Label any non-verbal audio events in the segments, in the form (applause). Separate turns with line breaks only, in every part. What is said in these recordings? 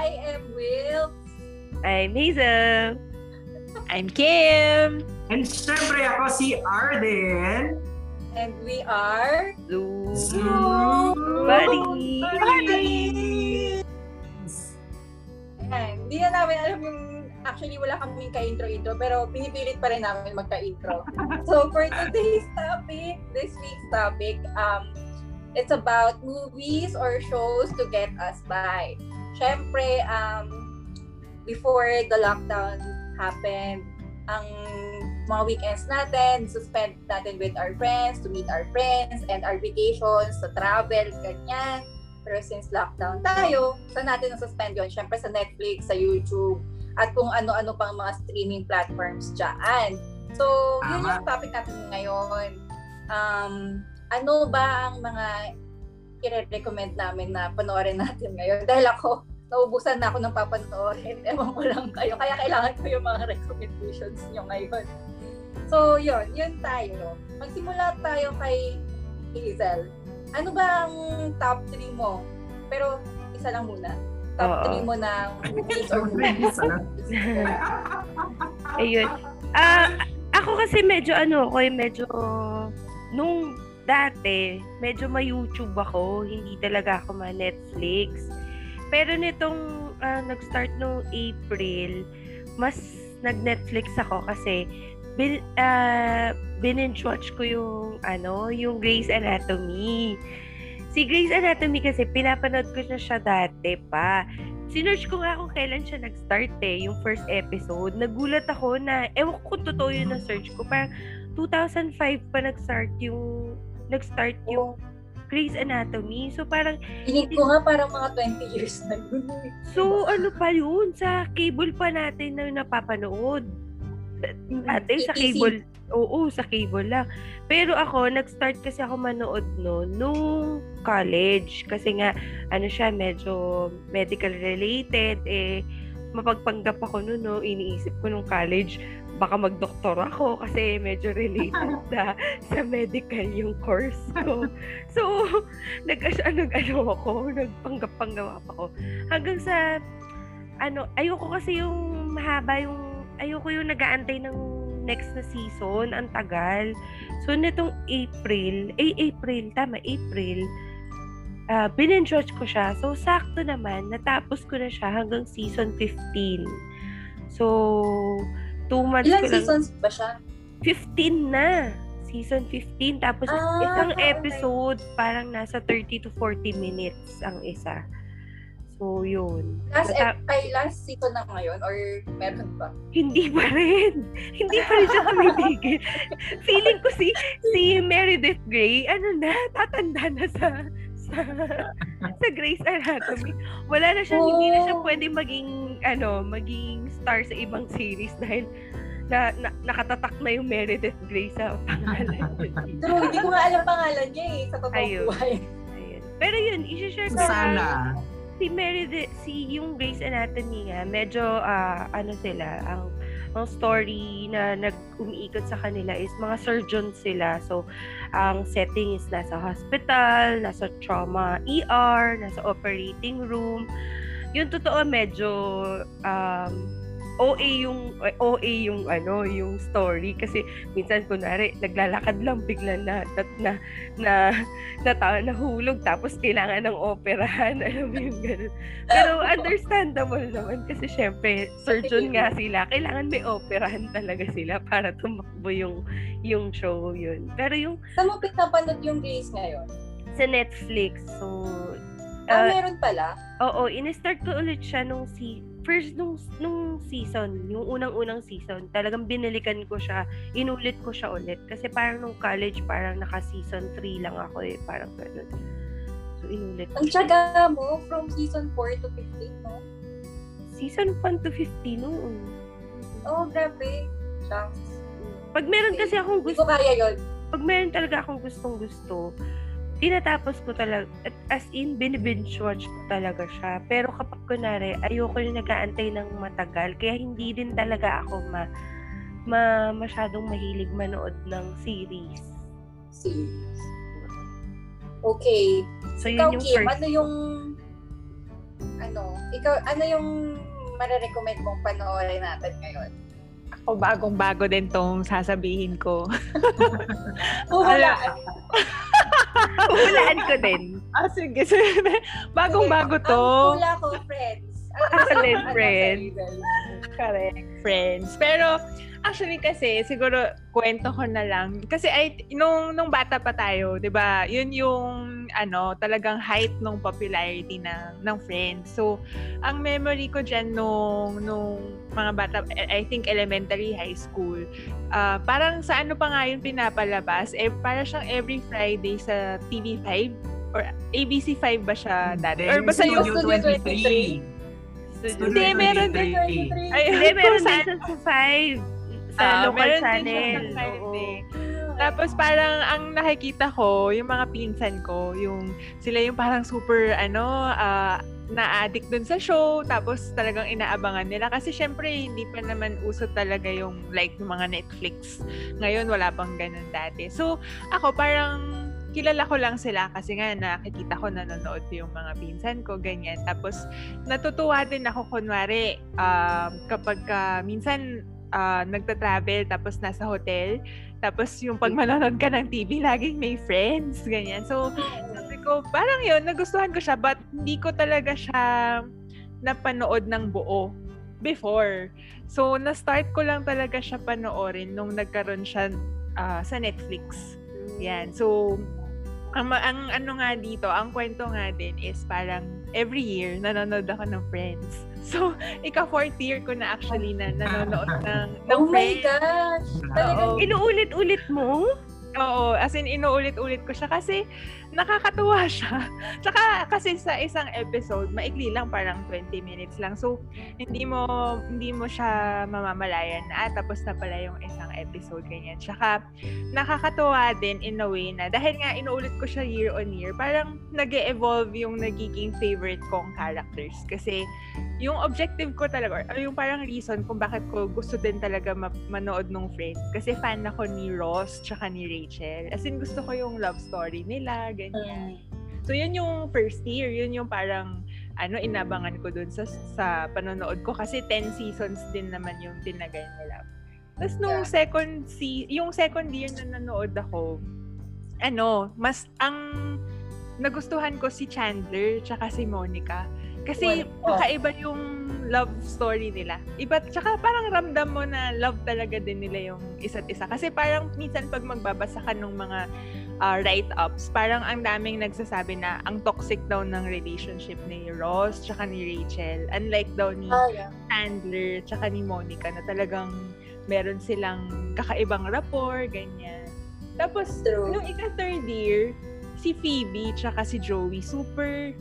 I am Will.
I'm Hazel. (laughs) I'm Kim.
And syempre ako si Arden.
And we are
Zoo.
Zoo
Buddy.
Buddies!
Ayan, hindi na namin alam yung actually wala kaming ka-intro-intro pero pinipilit pa rin namin magka-intro. (laughs) so for today's topic, this week's topic, um, it's about movies or shows to get us by. Siyempre, um, before the lockdown happened, ang mga weekends natin, suspend natin with our friends, to meet our friends, and our vacations, sa travel, ganyan. Pero since lockdown tayo, saan natin na-suspend yun? Siyempre sa Netflix, sa YouTube, at kung ano-ano pang mga streaming platforms dyan. So, yun yung topic natin ngayon. Um, ano ba ang mga i-recommend namin na panoorin natin ngayon? Dahil ako, naubusan na ako ng papanoorin. (laughs) Ewan ko lang kayo. Kaya kailangan ko yung mga recommendations nyo ngayon. So, yun. Yun tayo. Magsimula tayo kay Hazel. Ano ba ang top 3 mo? Pero, isa lang muna. Top
Oo.
3 mo ng movies or
Movies, (laughs) ano?
Ayun. Ah, ako kasi medyo ano ako, eh, medyo nung dati, medyo may YouTube ako, hindi talaga ako ma Netflix. Pero nitong ah, nag-start nung April, mas nag-Netflix ako kasi bin, uh, binge watch ko yung ano, yung Grey's Anatomy. Si Grey's Anatomy kasi pinapanood ko na siya dati pa. Sinearch ko nga kung kailan siya nag-start eh, yung first episode. Nagulat ako na, ewan ko kung totoo yun na search ko. Parang 2005 pa nag-start yung, nag-start yung Grey's Anatomy. So parang,
Pinig ko nga parang mga 20 years na yun.
so ano pa yun? Sa cable pa natin na napapanood. Dati sa
ETC.
cable, oo, sa cable lang. Pero ako, nag-start kasi ako manood no, nung college. Kasi nga, ano siya, medyo medical related. Eh, mapagpanggap ako noon, no, iniisip ko nung college, baka mag-doktor ako kasi medyo related (laughs) sa, sa medical yung course ko. So, nag, nag-ano ako, nagpanggap-panggap ako. Hanggang sa, ano, ayoko kasi yung mahaba yung, ayoko yung nag-aantay ng next na season, ang tagal. So, nitong April, eh, April, tama, April, uh, binenjudge ko siya. So, sakto naman, natapos ko na siya hanggang season 15. So, two months
Ilan
ko lang.
seasons ba siya?
15 na. Season 15. Tapos,
Ah,
isang
okay.
episode, parang nasa 30 to 40 minutes ang isa. So, yun.
Last, ep- ay, last season na ngayon or meron pa?
Hindi pa rin. (laughs) Hindi pa rin siya tumitigil. (laughs) Feeling ko si si Meredith Grey, ano na, tatanda na sa sa, sa Grey's Anatomy. Wala na siya, hindi na siya
Oh.
pwede maging, ano, maging star sa ibang series dahil na, na nakatatak na yung Meredith Grey sa pangalan. (laughs)
Pero hindi ko nga alam pangalan niya eh, sa totoong
Ayun.
buhay.
Ayun. Pero yun, isi-share ko
Sana.
si Meredith, si yung Grey's Anatomy nga, medyo ah, ano sila, ang ang story na nag-umiikot sa kanila is mga surgeons sila. So, ang setting is nasa hospital, nasa trauma ER, nasa operating room. Yung totoo medyo um, OA yung OA yung ano yung story. Kasi minsan kunwari naglalakad lang bigla na na na na, na, na nahulog tapos kailangan ng operahan. (laughs) Alam mo yung ganun. Pero understandable naman. Kasi syempre surgeon nga sila. Kailangan may operahan talaga sila para tumakbo yung yung show yun. Pero yung
Saan mo pinapanood yung Grace ngayon?
sa Netflix. So
Ah,
uh,
meron pala.
Oo, in-start ko ulit siya nung si first nung nung season, yung unang-unang season. Talagang binalikan ko siya, inulit ko siya ulit kasi parang nung college parang naka season 3 lang ako eh, parang ganun. So inulit ko
Ang tsaga mo from season 4 to 15, no?
Season 1 to 15 noon.
Oh, grabe. Shucks.
Pag meron kasi akong
Hindi
gusto,
ko kaya yun.
pag meron talaga akong gustong gusto, tinatapos ko talaga, at as in, binibinge watch ko talaga siya. Pero kapag kunwari, ayoko yung nag-aantay ng matagal, kaya hindi din talaga ako ma, ma masyadong mahilig manood ng series.
Series. Okay.
So,
Ikaw,
yun yung
Kim,
first.
ano yung ano, ikaw, ano yung marirecommend mong panoorin natin ngayon?
Ako bagong-bago din tong sasabihin ko. (laughs)
Huhulaan.
Hulaan ko din.
ah, sige. sige. (laughs) Bagong-bago to.
Ang hula ko, friends.
Din,
ano,
friends.
Correct, friends. Pero, actually kasi, siguro, kwento ko na lang. Kasi, ay, nung, nung bata pa tayo, di ba, yun yung, ano, talagang height ng popularity ng, ng Friends. So, ang memory ko dyan nung, nung mga bata, I think elementary, high school, ah, parang sa ano pa nga yun pinapalabas, eh, para siyang every Friday sa TV5 or ABC5 ba siya dati? Or basta yung
Studio 23.
Hindi, meron din. Ay,
Hindi, meron
kung saan-
din sa 5. Sa
Ah,
local
meron
channel.
sa five eh. Tapos parang ang nakikita ko, yung mga pinsan ko, yung sila yung parang super ano, ah, na-addict dun sa show, tapos talagang inaabangan nila. Kasi syempre, hindi pa naman uso talaga yung like yung mga Netflix. Ngayon, wala pang ganun dati. So, ako parang kilala ko lang sila kasi nga nakikita ko nanonood yung mga pinsan ko, ganyan. Tapos, natutuwa din ako kunwari um, kapag ka, minsan ah, nagta-travel tapos nasa hotel tapos yung pag manonood ka ng TV laging may friends ganyan. So sabi ko parang yun nagustuhan ko siya but hindi ko talaga siya napanood ng buo before. So na-start ko lang talaga siya panoorin nung nagkaroon siya ah, sa Netflix. Yan. So ang, ang ano nga dito, ang kwento nga din is parang every year nanonood ako ng Friends. (laughs) So, ika fourth year ko na actually na nanonood (laughs) ng, ng
Oh my
Friends.
gosh! Talagang.
Inuulit-ulit mo?
Oo, as in inuulit-ulit ko siya kasi nakakatuwa (laughs) siya. Tsaka kasi sa isang episode, maikli lang parang 20 minutes lang. So, hindi mo hindi mo siya mamamalayan na ah, tapos na pala yung isang episode ganyan. Tsaka nakakatuwa din in a way na dahil nga inuulit ko siya year on year, parang nag evolve yung nagiging favorite kong characters. Kasi yung objective ko talaga, or yung parang reason kung bakit ko gusto din talaga ma- manood nung Friends. Kasi fan ako ni Ross tsaka ni Rachel. As in, gusto ko yung love story nila, ganyan. So, yun yung first year. Yun yung parang, ano, inabangan ko dun sa, sa panonood ko. Kasi 10 seasons din naman yung tinagay nila. Tapos nung
Yeah.
second se- yung second year na nanood ako, ano, mas ang nagustuhan ko si Chandler tsaka si Monica. Kasi
Well, oh.
kakaiba yung love story nila. Iba, tsaka parang ramdam mo na love talaga din nila yung isa't isa. Kasi parang minsan pag magbabasa ka ng mga ah, write-ups, parang ang daming nagsasabi na ang toxic daw ng relationship ni Ross tsaka ni Rachel. Unlike daw ni
yeah.
Chandler tsaka ni Monica na talagang meron silang kakaibang rapport, ganyan. Tapos,
True.
nung ika-third year, si Phoebe tsaka si Joey, super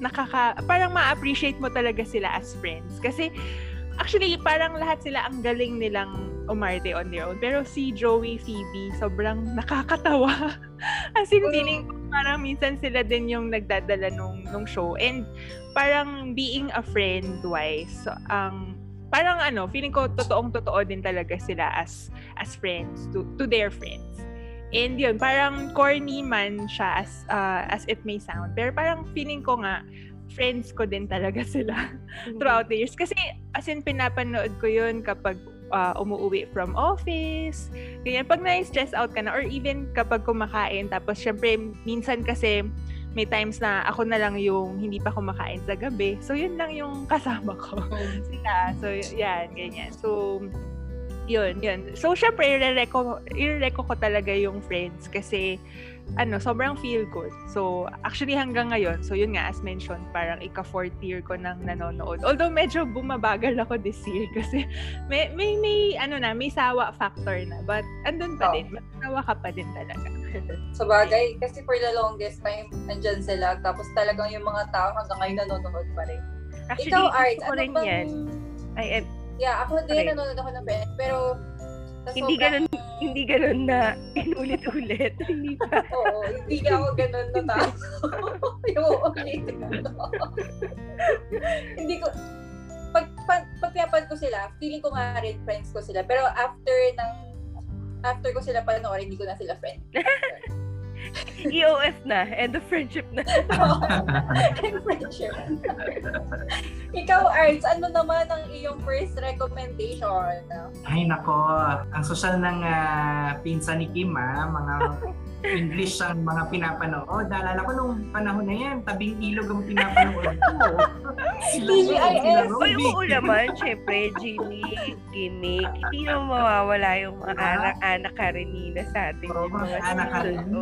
nakaka... Parang ma-appreciate mo talaga sila as friends. Kasi, actually, parang lahat sila ang galing nilang umarte on their own. Pero si Joey, Phoebe, sobrang nakakatawa. (laughs) as in, feeling ko parang minsan sila din yung nagdadala nung, nung show. And parang being a friend wise, so, ang parang ano, feeling ko totoong totoo din talaga sila as as friends to to their friends. And yun, parang corny man siya as uh, as it may sound. Pero parang feeling ko nga friends ko din talaga (laughs) sila throughout the years. Kasi as in pinapanood ko yun kapag uh, umuwi from office. Ganyan, pag na-stress out ka na or even kapag kumakain. Tapos syempre, minsan kasi may times na ako na lang yung hindi pa kumakain sa gabi. So, yun lang yung (laughs) kasama ko. Sila. So, yan, ganyan. So, yun, yun. So, syempre, i-reco, i-reco ko talaga yung friends kasi, ano, sobrang feel good. So, actually hanggang ngayon, so yun nga, as mentioned, parang ika-fourth year ko nang nanonood. Although, medyo bumabagal ako this year (laughs) kasi may, may, may, ano na, may sawa factor na. But, andun pa
Oh.
din. Masawa ka pa din talaga. (laughs)
Sa bagay, kasi for the longest time, nandyan sila. Tapos talagang yung mga tao hanggang ngayon nanonood pa rin.
Actually,
Ikaw, Art, ano bang...
yan. Ay, eh,
Yeah, ako din
Okay.
nanonood ako ng. Pero,
Hindi
sobrang-
hindi ganun na (laughs) inulit-ulit. (laughs) hindi pa.
Oo, hindi ako ganun na tao. (laughs) yung ulitin ko. hindi ko, pag, pag, pag pinapanood ko sila, feeling ko nga rin friends ko sila. Pero after ng, after ko sila panoorin, hindi ko na sila friends.
EOF na. End of friendship na. (laughs)
And friendship. Ikaw, Arts, ano naman ang iyong first recommendation?
Ay nako, ang social ng ah, pinsan ni Kim ah, mga (laughs) English ang mga pinapanood. Naalala ko nung panahon na yan, tabing ilog ang pinapanood ko. (laughs)
TGIS.
Uy, oo naman, syempre, Jimmy, gimmick. Hindi na mawawala yung mga
Diba?
anak-anak Karenina sa atin.
Oo, mga anak. Karenina,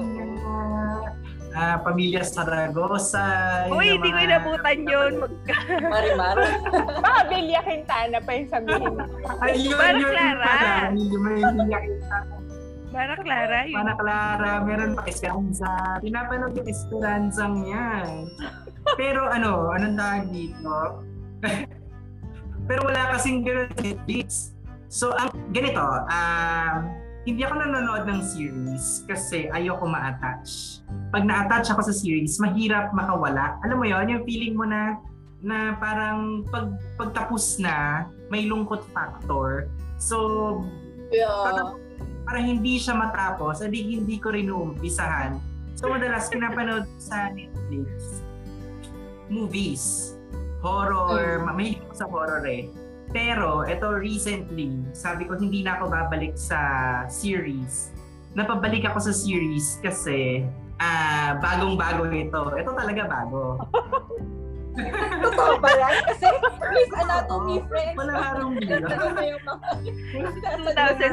ah, Pamilya Saragosa.
Uy, hindi ko inabutan yun.
Marimar. (laughs)
Baka Bilya Quintana pa yung sabihin.
Ay, yun,
Para
yun,
Clara.
pala. Hindi mo yung Pamilya
Mara Clara, yun.
Mana Clara, meron pa Esperanza. Pinapanood yung Esperanzang yan. Pero ano, anong tawag dito? (laughs) Pero wala kasing ganun sa Netflix. So, ang ganito, um, hindi ako nanonood ng series kasi ayoko ma-attach. Pag na-attach ako sa series, mahirap makawala. Alam mo yon yung feeling mo na na parang pag pagtapos na, may lungkot factor. So,
Yeah.
para, para hindi siya matapos, hindi hindi ko rin uumpisahan. So madalas pinapanood sa Netflix movies, horror,
Mm.
mahilig sa horror eh. Pero ito recently, sabi ko hindi na ako babalik sa series. Napabalik ako sa series kasi ah bagong-bago ito. Ito talaga bago. (laughs)
Totoo ba yan? Kasi Grey's Anatomy,
Oo.
friends.
Wala harong nila.
Ano na yung mga...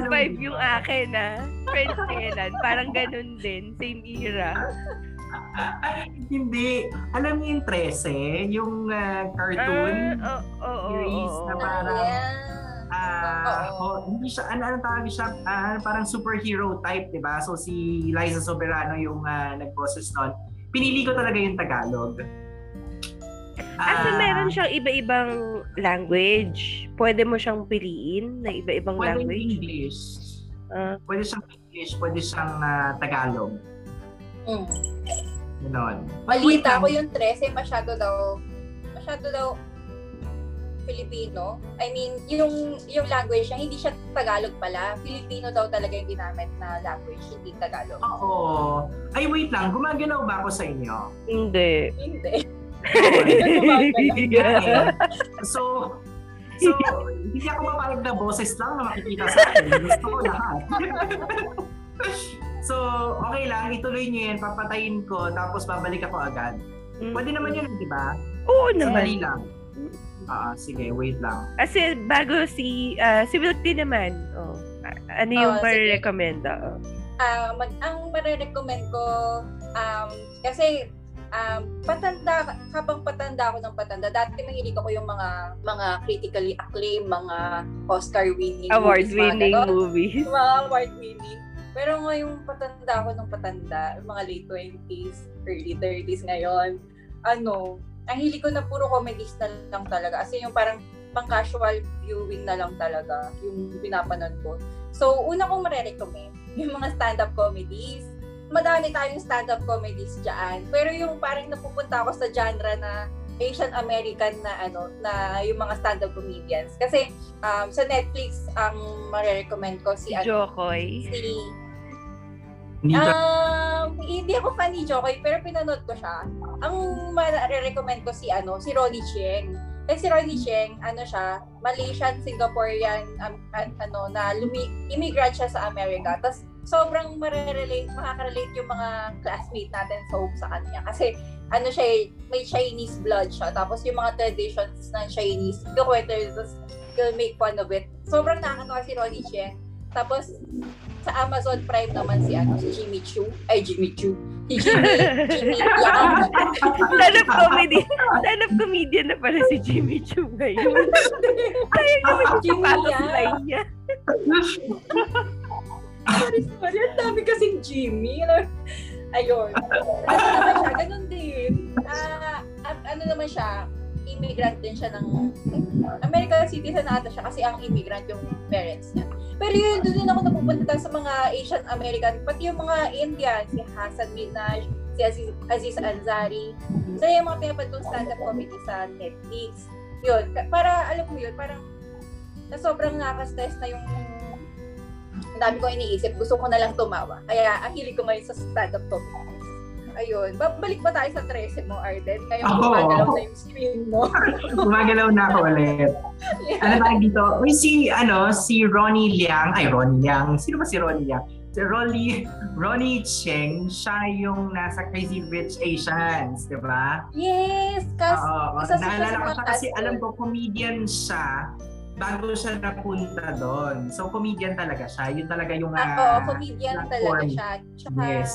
2005 yung akin, ah. Friends kailan. Parang ganun din. Same era. (laughs)
hindi. Alam niyo yung 13, yung ah, cartoon
Ah, oo, oo,
series
oo,
na
oo.
parang
Yeah.
Ah,
Oo.
ho- hindi siya ano ano tawag siya ah, parang superhero type, 'di ba? So si Liza Soberano yung uh, nag-boses noon. Pinili ko talaga yung Tagalog.
Ah, so meron siyang iba-ibang language. Pwede mo siyang piliin na iba-ibang
pwede
language.
English.
Ah,
Pwede siyang English, pwede siyang ah, Tagalog.
Mm.
Ganon.
Balita ko yung 13, masyado daw, masyado daw Filipino. I mean, yung yung language niya, hindi siya Tagalog pala. Filipino daw talaga yung ginamit na language, hindi Tagalog.
Oo. Ay, wait lang. Gumagalaw ba ako sa inyo?
hindi.
Hindi. (laughs)
so, so, hindi ako mapayag na boses lang na makikita sa akin. Gusto ko lahat. (laughs) so, okay lang. Ituloy niyo yan. Papatayin ko. Tapos babalik ako agad.
Mm.
Pwede naman yun, di ba?
Oo
Sandali
naman.
lang. Ah, sige. Wait lang.
Kasi bago si ah, si Tea naman. Oh. Ah, Ano yung
Oo,
para
sige.
recommend
Ah, mag, ang marirecommend ko, um, kasi um, patanda, habang patanda ako ng patanda, dati mahilig ako yung mga mga critically acclaimed, mga Oscar-winning
Award
movies, mga
movies.
mga award winning. Pero ngayong patanda ako ng patanda, mga late 20s, early 30s ngayon, ano, ang hilig ko na puro comedies na lang talaga. As in, yung parang pang casual viewing na lang talaga yung pinapanood ko. So, una kong marirecommend, (laughs) yung mga stand-up comedies. Madami tayong stand-up comedies dyan. Pero yung parang napupunta ako sa genre na Asian American na ano na yung mga stand-up comedians kasi um, sa Netflix ang marirecommend ko si ano,
Jokoy.
si
Hindi
Um, hindi ako fan ni Jokoy, pero pinanood ko siya. Ang ma-recommend ko si ano, si Ronnie Chieng. Eh si Ronnie Chieng, ano siya, Malaysian, Singaporean, um, an- ano, na lumi- immigrant siya sa Amerika. Tapos sobrang marerelate, makaka-relate yung mga classmate natin sa home sa kanya. Kasi ano siya, eh, may Chinese blood siya. Tapos yung mga traditions ng Chinese, kukwento yun, tapos he'll make fun of it. Sobrang nakakatawa si Ronnie Chieng. Tapos sa Amazon Prime naman si ano si Jimmy Choo ay Jimmy Choo si Jimmy Jimmy (laughs) Yang
Stand-up comedy. Stand-up comedian na pala si Jimmy Choo ngayon. Sayang naman yung
Jimmy Yang.
niya.
sorry ang dami kasing Jimmy ayun ano naman siya ganun din Ah, ah, ano naman siya immigrant din siya ng American citizen na ata siya kasi ang immigrant yung parents niya. Pero yun, doon din ako napupunta sa mga Asian American, pati yung mga Indian, si Hassan Minaj, si Aziz, Aziz Ansari. So yung mga pinapanood kong stand-up comedy sa Netflix. Yun, para alam mo yun, parang na sobrang nakaka-stress na yung ang dami ko iniisip, gusto ko na lang tumawa. Kaya ang ko ngayon sa stand-up comedy. Ayun. Babalik ba tayo sa 13 mo, Arden? Ngayon
Oo.
gumagalaw na yung screen mo. (laughs)
Gumagalaw na ako ulit. Ano tawag dito? Uy, si, ano, si Ronnie Liang. Ay, Ronnie Liang. Sino ba si Ronnie Liang? Si Ronnie, (laughs) Ronnie Cheng, siya yung nasa Crazy Rich Asians, di ba?
yes! Kas,
Oo,
sa-
naalala ko siya kasi alam
doon.
ko, comedian siya bago siya napunta doon. So, comedian talaga siya. Yun talaga yung...
Ako,
ah,
comedian talaga
platform.
siya. Tsaka,
Yes.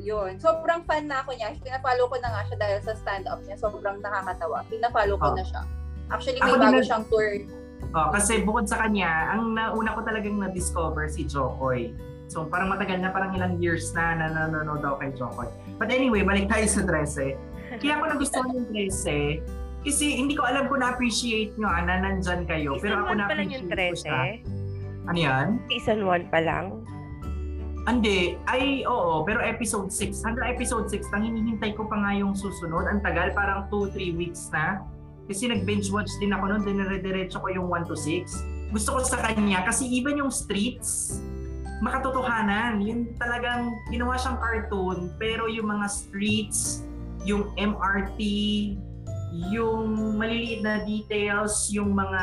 Yun. Sobrang fan na ako niya. Pinafollow ko na nga siya dahil sa stand-up niya. Sobrang nakakatawa. Pinafollow ko
Oh.
na siya. Actually, may
Ako
bago
na-
siyang tour.
Oh, kasi bukod sa kanya, ang nauna ko talagang na-discover si Jokoy. So parang matagal na, parang ilang years na na nanonood ako kay Jokoy. But anyway, balik tayo sa 13. Kaya ako nagustuhan yung 13 kasi hindi ko alam kung na-appreciate nyo ah, na nandyan kayo. Pero
Season
ako
1 pa lang yung
na-appreciate ko siya.
13.
Ano yan?
Season 1 pa lang.
Hindi. Ay, oo. Pero episode 6. Hanggang episode 6, nang hinihintay ko pa nga yung susunod. Ang tagal, parang 2-3 weeks na. Kasi nag-binge watch din ako noon. Dinire-diretso ko yung 1 to 6. Gusto ko sa kanya kasi even yung streets, makatotohanan. Yun talagang ginawa siyang cartoon. Pero yung mga streets, yung MRT, yung maliliit na details, yung mga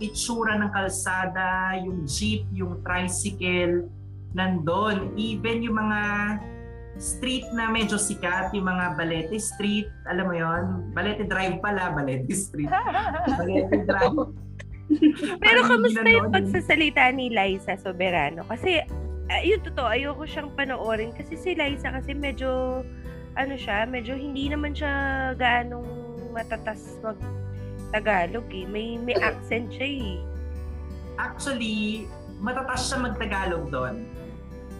itsura ng kalsada, yung jeep, yung tricycle, nandun. Even yung mga street na medyo sikat, yung mga Balete Street, alam mo yon Balete Drive pala, Balete Street. (laughs) Balete Drive. (laughs)
Pero kamusta yung
noon.
pagsasalita ni Liza Soberano? Kasi, uh, yun totoo, ayoko siyang panoorin. Kasi si Liza kasi medyo, ano siya, medyo hindi naman siya gaanong matatas mag Tagalog eh. May, may accent siya eh.
Actually, matatas siya magtagalog doon.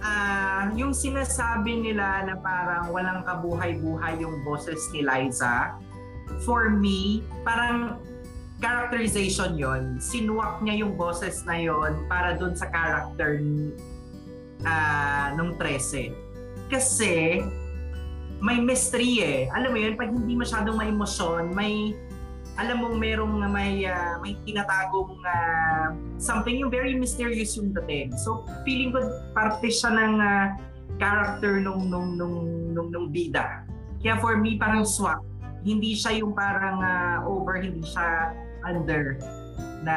Ah, yung sinasabi nila na parang walang kabuhay-buhay yung boses ni Liza, for me, parang characterization yon Sinuwak niya yung boses na yon para doon sa character ah, nung 13. Kasi may mystery eh. Alam mo yun, pag hindi masyadong may emosyon, may alam mong merong may ah, may tinatagong ah, something yung very mysterious yung dating. So feeling ko parte siya ng ah, character nung nung nung nung, nung bida. Kaya for me parang swak. Hindi siya yung parang ah, over, hindi siya under na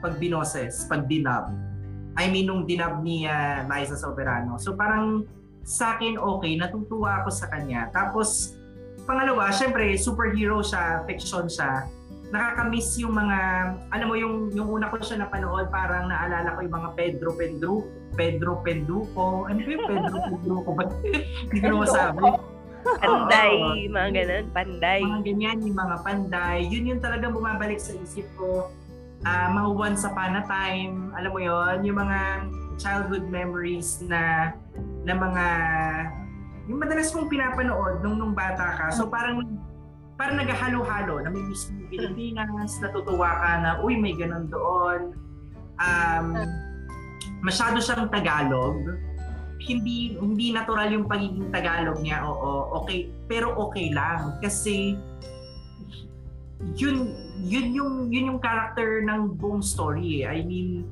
pag binoses, pag dinab. I mean nung dinab ni uh, Liza Soberano. So parang sa akin okay, natutuwa ako sa kanya. Tapos pangalawa, syempre, superhero siya, fiction siya. Nakakamiss yung mga, alam mo yung, yung una ko siya napanood, parang naalala ko yung mga Pedro Pedro, Pedro Penduko. Ano ba yung Pedro (laughs) Penduko? Hindi ko na masabi?
Panday,
Oo.
mga ganun, panday.
Mga ganyan, yung mga panday. Yun yung talagang bumabalik sa isip ko. Ah, mga once upon a time, alam mo yon yung mga childhood memories na na mga yung madalas kong pinapanood nung nung bata ka. So parang parang naghahalo-halo na may mismo Pilipinas, natutuwa ka na, uy, may ganun doon. Um, masyado siyang Tagalog. Hindi hindi natural yung pagiging Tagalog niya. Oo, okay, pero okay lang kasi yun yun yung yun yung character ng buong story eh. I mean,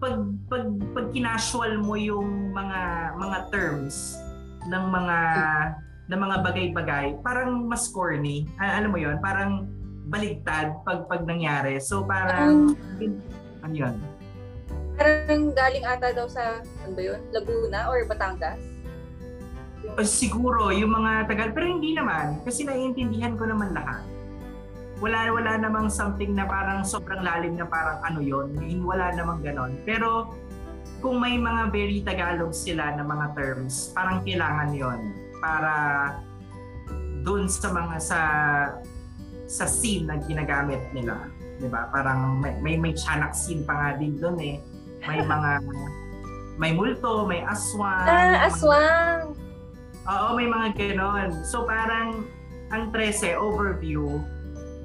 pag pag pag kinasual mo yung mga mga terms ng mga ng mga bagay-bagay, parang mas corny. Ah, alam mo yon parang baligtad pag pag nangyari. So parang ano yun?
Parang galing ata daw sa, ano ba yun? Laguna or Batangas?
O, siguro yung mga tagal pero hindi naman kasi naiintindihan ko naman lahat. Wala wala namang something na parang sobrang lalim na parang ano yon, wala namang ganon. Pero kung may mga very Tagalog sila na mga terms, parang kailangan yon para doon sa mga sa sa scene na ginagamit nila, 'di ba? Parang may may, may tiyanak scene pa nga din doon eh. May (laughs) mga may multo, may aswang.
Ah,
mga-
aswang!
Oo, may mga ganon. So parang ang 13 overview,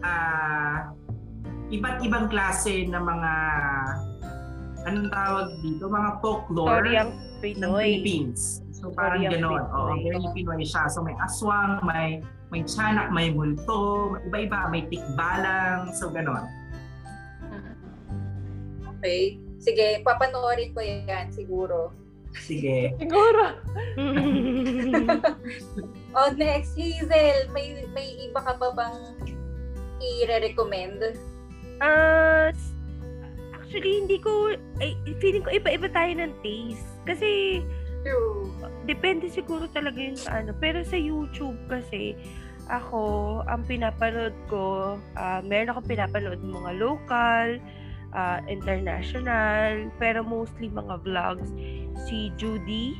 ah iba't ibang klase ng mga anong tawag dito, mga folklore
Storyang
ng
Pinoy.
Philippines. So parang
Storyang
ganon. Oo,
Pinoy.
very Pinoy siya. So may aswang, may may tiyanak, may multo, iba-iba, may tikbalang, so ganon.
Okay. Sige, papanoorin ko yan siguro.
Sige. (laughs)
Siguro. (laughs)
oh, next, Hazel, may, may iba ka pa bang i-recommend?
Ah, s- actually, hindi ko, ay, feeling ko iba-iba tayo ng taste. Kasi,
True.
depende siguro talaga yun sa ano. Pero sa YouTube kasi, ako, ang pinapanood ko, ah, meron ako pinapanood mga local, ah, international, pero mostly mga vlogs. Si Judy,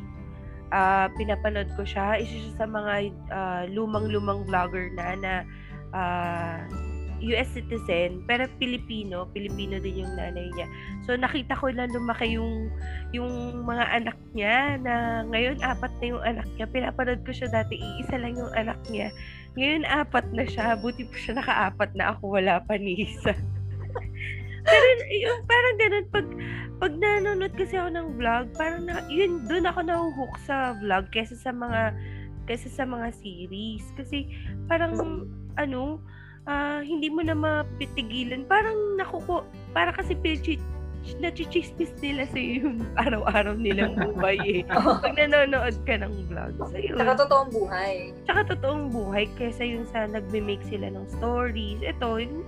ah, pinapanood ko siya. Isa siya sa mga ah, lumang-lumang vlogger na na ah, US citizen, pero Pilipino. Pilipino din yung nanay niya. So, nakita ko na lumaki yung yung mga anak niya na ngayon apat na yung anak niya. Pinapanood ko siya dati, iisa lang yung anak niya. Ngayon apat na siya. Buti po siya nakaapat na ako, wala pa ni isa. (laughs) Pero yung parang ganun, pag, pag nanonood kasi ako ng vlog, parang na, yun, doon ako nahuhook sa vlog kesa sa mga kesa sa mga series. Kasi parang, ano, ah, hindi mo na mapitigilan. Parang nakuko, para kasi pichi, nachichismis nila sa yung (laughs) araw-araw nilang buhay eh. (laughs) Pag nanonood ka ng vlog. So, yun.
Saka totoong buhay.
Tsaka totoong buhay kesa yung sa nagme-make sila ng stories. Ito, yung,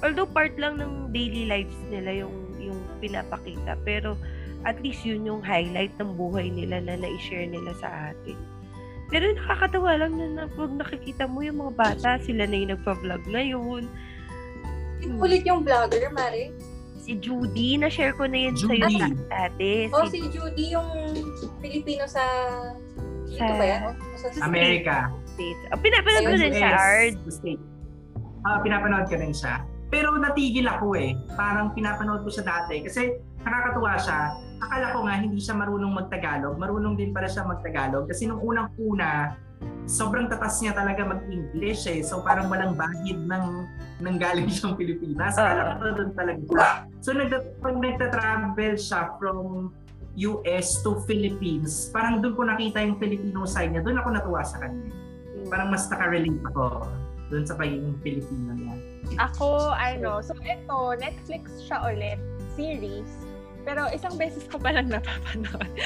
although part lang ng daily lives nila yung yung pinapakita, pero at least yun yung highlight ng buhay nila na na-share nila sa atin. Pero nakakatawa lang na, na pag nakikita mo yung mga bata, sila na yung nagpa-vlog ngayon.
Sino ulit yung vlogger, Mare?
Si Judy, na-share ko na yun sa
Judy.
iyo dati.
Oh,
Si,
si Judy yung Pilipino sa... Dito
Sa-
ba yan? O, sa
America.
States. Oh, pinapanood ko din siya,
US,
Ard.
Ah, pinapanood ko rin siya. Pero natigil ako eh. Parang pinapanood ko siya dati. Kasi nakakatuwa siya. Akala ko nga hindi siya marunong magtagalog. Marunong din pala siya magtagalog. Kasi nung unang-una, sobrang tatas niya talaga mag-English eh. So parang walang bahid ng nang galing (laughs) siyang Pilipinas. Akala ko doon talaga. So nagta- pag nagta-travel siya from US to Philippines, parang doon ko nakita yung Filipino side niya. Doon ako natuwa sa kanya. Parang mas nakarelate ako doon sa pagiging Pilipino niya.
Ako, ano, so ito, Netflix siya ulit, series. Pero isang beses ko pa lang napapanood. (laughs)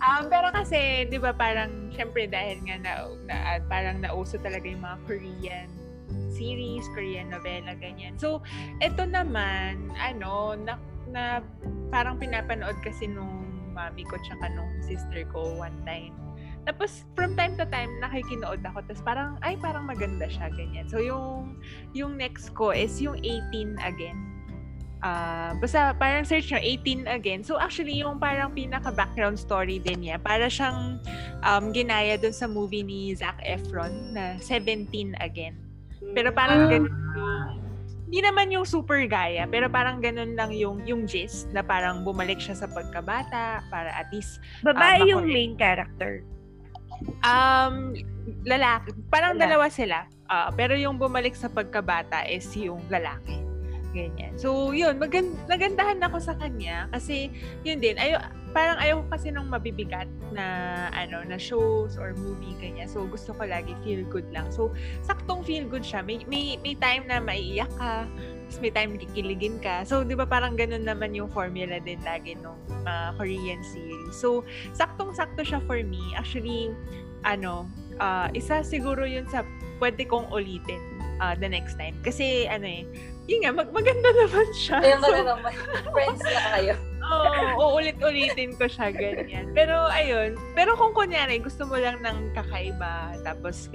Um, pero kasi, di ba parang, syempre dahil nga na, na, parang nauso talaga yung mga Korean series, Korean novela, ganyan. So, ito naman, ano, na, na parang pinapanood kasi nung mami ko tsaka nung sister ko one time. Tapos, from time to time, nakikinood ako. Tapos parang, ay, parang maganda siya, ganyan. So, yung, yung next ko is yung 18 again. Ah, basta parang search nyo, 18 again. So, actually, yung parang pinaka-background story din niya, para siyang um, ginaya dun sa movie ni Zac Efron na 17 again. Pero parang
Ah.
ganun hindi naman yung super gaya, pero parang ganun lang yung yung gist na parang bumalik siya sa pagkabata para at least
Babae
Ah,
yung main character.
Um, lalaki. Parang
Lalaki.
dalawa sila. Ah, pero yung bumalik sa pagkabata is yung lalaki. Ganyan. So, yun. Magan nagandahan ako sa kanya kasi yun din. Ayo, parang ayaw kasi nung mabibigat na ano na shows or movie ganyan. So, gusto ko lagi feel good lang. So, saktong feel good siya. May, may, may time na maiiyak ka. May time kikiligin ka. So, di ba parang ganun naman yung formula din lagi nung mga Korean series. So, saktong-sakto siya for me. Actually, ano, ah, isa siguro yun sa pwede kong ulitin ah, the next time. Kasi, ano eh, yun nga, mag- maganda naman siya.
Ayun ka
So,
na naman. Friends na kayo.
Oo, uulit-ulitin ko siya ganyan. Pero ayun, pero kung kunyari gusto mo lang ng kakaiba, tapos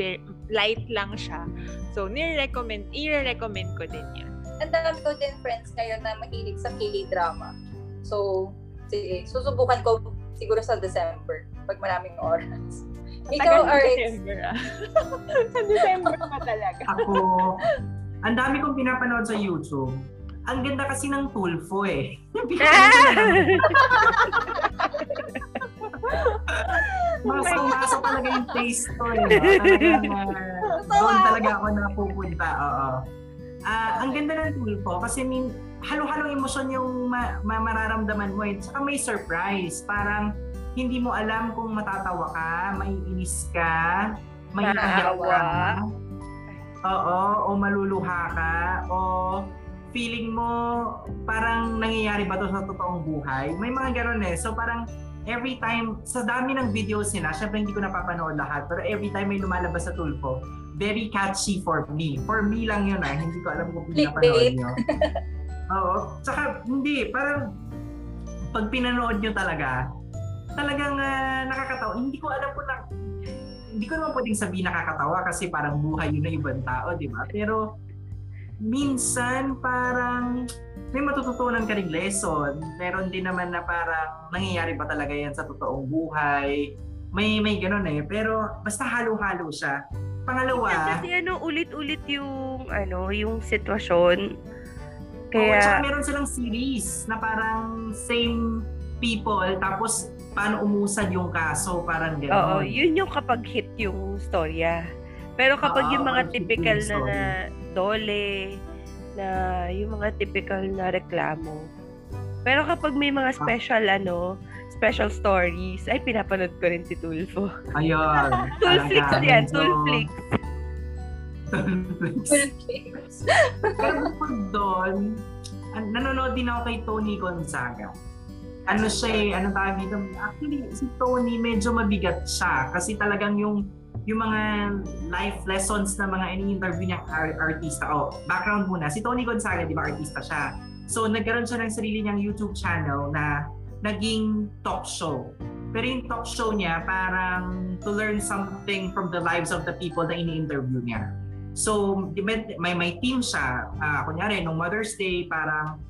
light lang siya, so nire-recommend, i-recommend ko din yun.
Ang dami ko din friends ngayon na mahilig sa K-drama. So, sige, susubukan ko siguro sa December pag maraming oras. Ikaw,
Tagal ng
Art,
December ah. (laughs) sa December pa talaga.
Ako, ang dami kong pinapanood sa YouTube. Ang ganda kasi ng Tulfo eh. (laughs) Masang-masa talaga yung taste ko eh. (laughs) Talagang, uh, doon talaga ako napupunta. Oo. Ah, ang ganda ng Tulfo kasi min halo-halong emosyon yung ma- ma- mararamdaman mo eh. Saka may surprise. Parang hindi mo alam kung matatawa ka, maiinis ka, may
Maawa.
Oo, o maluluha ka, o feeling mo parang nangyayari ba to sa totoong buhay? May mga ganun eh. So parang every time, sa dami ng videos nila, syempre hindi ko napapanood lahat, pero every time may lumalabas sa Tulfo, very catchy for me. For me lang yun ah, hindi ko alam kung pinapanood nyo. Oo. Tsaka, hindi, parang pag pinanood nyo talaga, talagang uh, nakakatawa. Hindi ko alam kung na, hindi ko naman pwedeng sabihin nakakatawa kasi parang buhay yun ng ibang tao, di ba? Pero minsan parang may matututunan ka ring lesson. Meron din naman na parang nangyayari ba talaga yan sa totoong buhay. May may ganun eh. Pero basta halo-halo siya. Pangalawa,
kasi ano ulit-ulit yung ano, yung sitwasyon.
Kaya oh, meron silang series na parang same people tapos paano umusad yung kaso, parang gano'n.
Oo, yun yung kapag hit yung storya. Pero kapag Oo, yung mga typical na, na dole, na yung mga typical na reklamo. Pero kapag may mga ah. special ah. ano, special stories, ay pinapanood ko rin si Tulfo.
Ayun. (laughs)
Tulflix yan, Tulflix.
Tulflix. Pero bukod doon, nanonood din ako kay Tony Gonzaga. Ano siya eh, ano tawag dito? Actually, si Tony medyo mabigat siya kasi talagang yung yung mga life lessons na mga ini-interview niyang art- artista. Oh, background muna. Si Tony Gonzaga, di ba, artista siya. So, nagkaroon siya ng sarili niyang YouTube channel na naging talk show. Pero yung talk show niya, parang to learn something from the lives of the people na ini-interview niya. So, may, may team siya. Uh, kunyari, nung Mother's Day, parang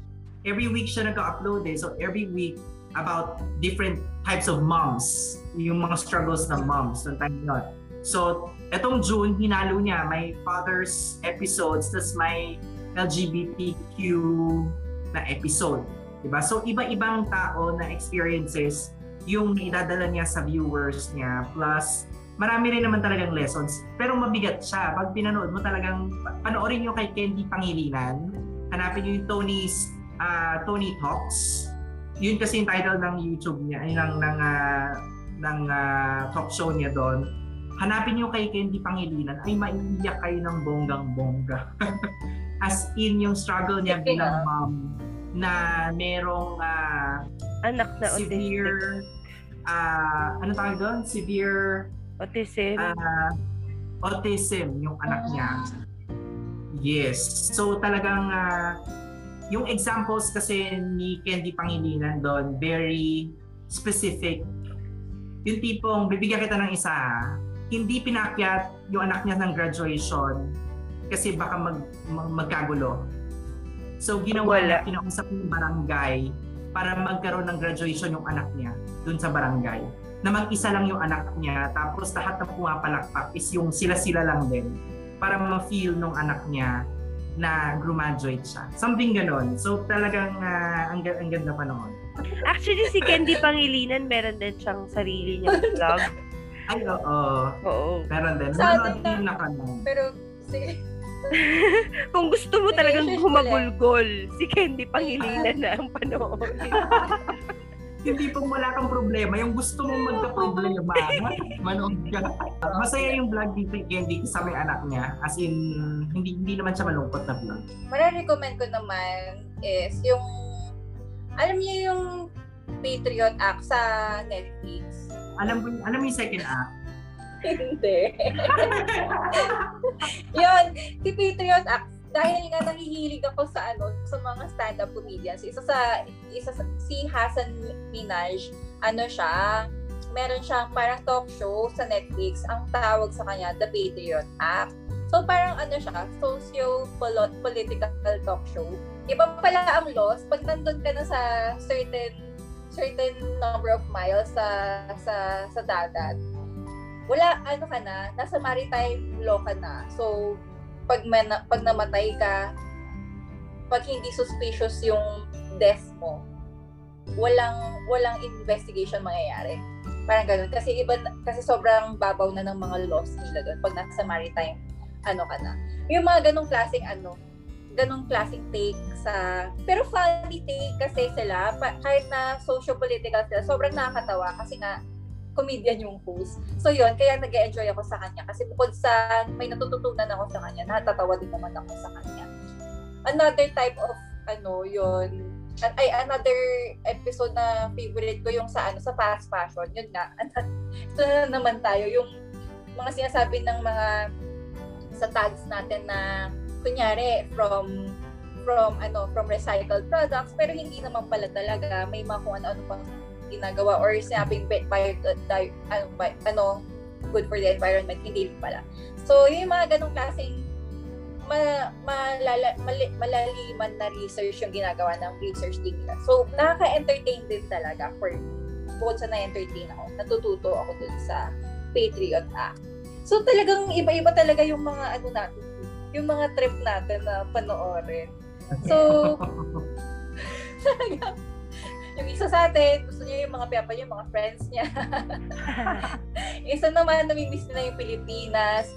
every week siya nag-upload eh. So, every week, about different types of moms. Yung mga struggles ng moms noong time yun. So, etong June, hinalo niya, may father's episodes, tas may LGBTQ na episode. Diba? So, iba-ibang tao na experiences yung idadala niya sa viewers niya. Plus, marami rin naman talagang lessons. Pero mabigat siya. Pag pinanood mo talagang, panoorin nyo kay Candy Pangilinan. Hanapin nyo yung Tony's, uh, Tony Talks. Yun kasi yung title ng YouTube niya, ay ng, ng, uh, ng uh, talk show niya doon hanapin nyo kay Candy Pangilinan ay maiiyak kayo ng bonggang-bongga. (laughs) As in yung struggle niya bilang mom na merong uh,
anak na
severe uh, ano tawag doon? Severe
autism.
Uh, autism yung anak niya. Yes. So talagang uh, yung examples kasi ni Candy Pangilinan doon very specific. Yung tipong bibigyan kita ng isa hindi pinakyat yung anak niya ng graduation kasi baka mag, mag magkagulo. So ginawa Wala. niya, kinausap yung barangay para magkaroon ng graduation yung anak niya dun sa barangay. Na mag-isa lang yung anak niya tapos lahat ng pumapalakpak is yung sila-sila lang din para ma-feel nung anak niya na graduate siya. Something ganon. So talagang uh, ang, ang ganda pa noon.
Actually, si Candy Pangilinan, meron din siyang sarili niyang (laughs) vlog.
Ay, oo.
Oo.
Meron din.
Sa
atin din na
Pero, sige. (laughs)
Kung gusto mo talagang humagulgol, si Candy Pangilinan (laughs) na ang panoorin.
Hindi pong wala kang problema. Yung gusto mong magka-problema, (laughs) manood ka. Masaya yung vlog ni Candy sa may anak niya. As in, hindi hindi naman siya malungkot na vlog.
Mara-recommend ko naman is yung, alam niyo yung Patriot Act sa Netflix.
Alam mo, alam mo yung second act? (laughs)
Hindi. (laughs) yun, si Patriot Act, dahil nga nahihilig ako sa ano sa mga stand-up comedians. Isa sa isa sa, si Hasan Minaj, ano siya, meron siyang parang talk show sa Netflix. Ang tawag sa kanya, The Patriot Act. So parang ano siya, socio-political talk show. Iba pala ang laws pag nandun ka na sa certain certain number of miles sa sa sa dagat, wala ano ka na, nasa maritime law ka na. So pag man, pag namatay ka, pag hindi suspicious yung death mo, walang walang investigation mangyayari. Parang ganun. Kasi iba, kasi sobrang babaw na ng mga laws nila doon pag nasa maritime ano ka na. Yung mga ganong klaseng ano, ganong klaseng take sa... Pero funny take kasi sila, pa, kahit na socio-political sila, sobrang nakakatawa kasi nga comedian yung host. So yun, kaya nag enjoy ako sa kanya kasi bukod sa may natututunan ako sa kanya, natatawa din naman ako sa kanya. Another type of ano yun, ay another episode na favorite ko yung sa ano sa fast fashion. Yun nga. (laughs) Ito na naman tayo yung mga sinasabi ng mga sa tags natin na kunyari from from ano from recycled products pero hindi naman pala talaga may mga kung ano-ano pang ginagawa or sinabing bio, bio, bio, ano, bio, ano good for the environment hindi pala so yung mga ganong klaseng ma, malala, mali, malaliman na research yung ginagawa ng research team nila. So, nakaka-entertain din talaga for bukod sa na-entertain ako, natututo ako dun sa Patriot Act. So, talagang iba-iba talaga yung mga ano natin, yung mga trip natin na panoorin. So, (laughs) (laughs) talagang, yung isa sa atin, gusto niya yung mga piyapa niya, mga friends niya. (laughs) isa naman, namimiss na yung Pilipinas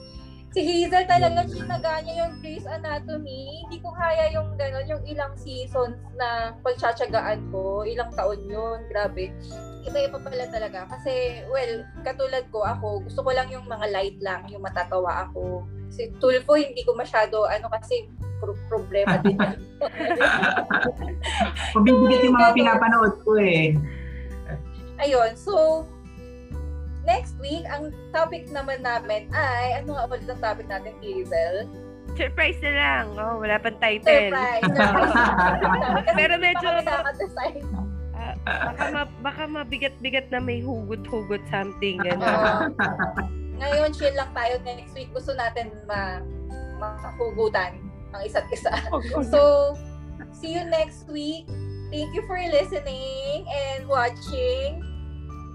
si Hazel talaga sinaga niya yung Grey's Anatomy. Hindi ko kaya yung gano'n, yung ilang seasons na pagtsatsagaan ko. Ilang taon yun. Grabe. Iba-iba pala talaga. Kasi, well, katulad ko ako, gusto ko lang yung mga light lang, yung matatawa ako. Kasi Tulfo, hindi ko masyado, ano kasi, pro- problema din. (laughs)
Pabibigat yung mga pinapanood ko eh.
Ayun, so, next week, ang topic naman namin ay, ano nga ulit ang topic natin, Hazel?
Surprise na lang. Oh, wala pang title.
Surprise! Surprise! (laughs)
Pero medyo-. Ah, baka, ma- baka mabigat-bigat na may hugot-hugot something. Gano'n.
Ngayon, chill lang tayo. Next week, gusto natin ma makahugutan ang isa't isa. So, see you next week. Thank you for listening and watching.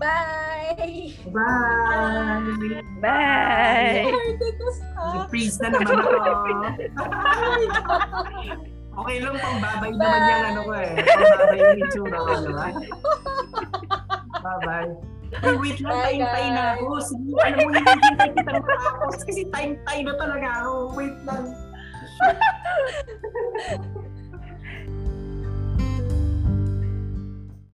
Bye!
Bye!
Bye!
Stop.
Surprise na naman ako. (laughs) okay lang, pang-babay naman yung ano ko eh. Pang-babay yung itsura ko naman. Bye-bye. Ay, wait lang,
Bye,
time-time na ako. Sige, alam mo, hinihintay kitang matapos kasi time-time na talaga ako. Wait lang. (laughs)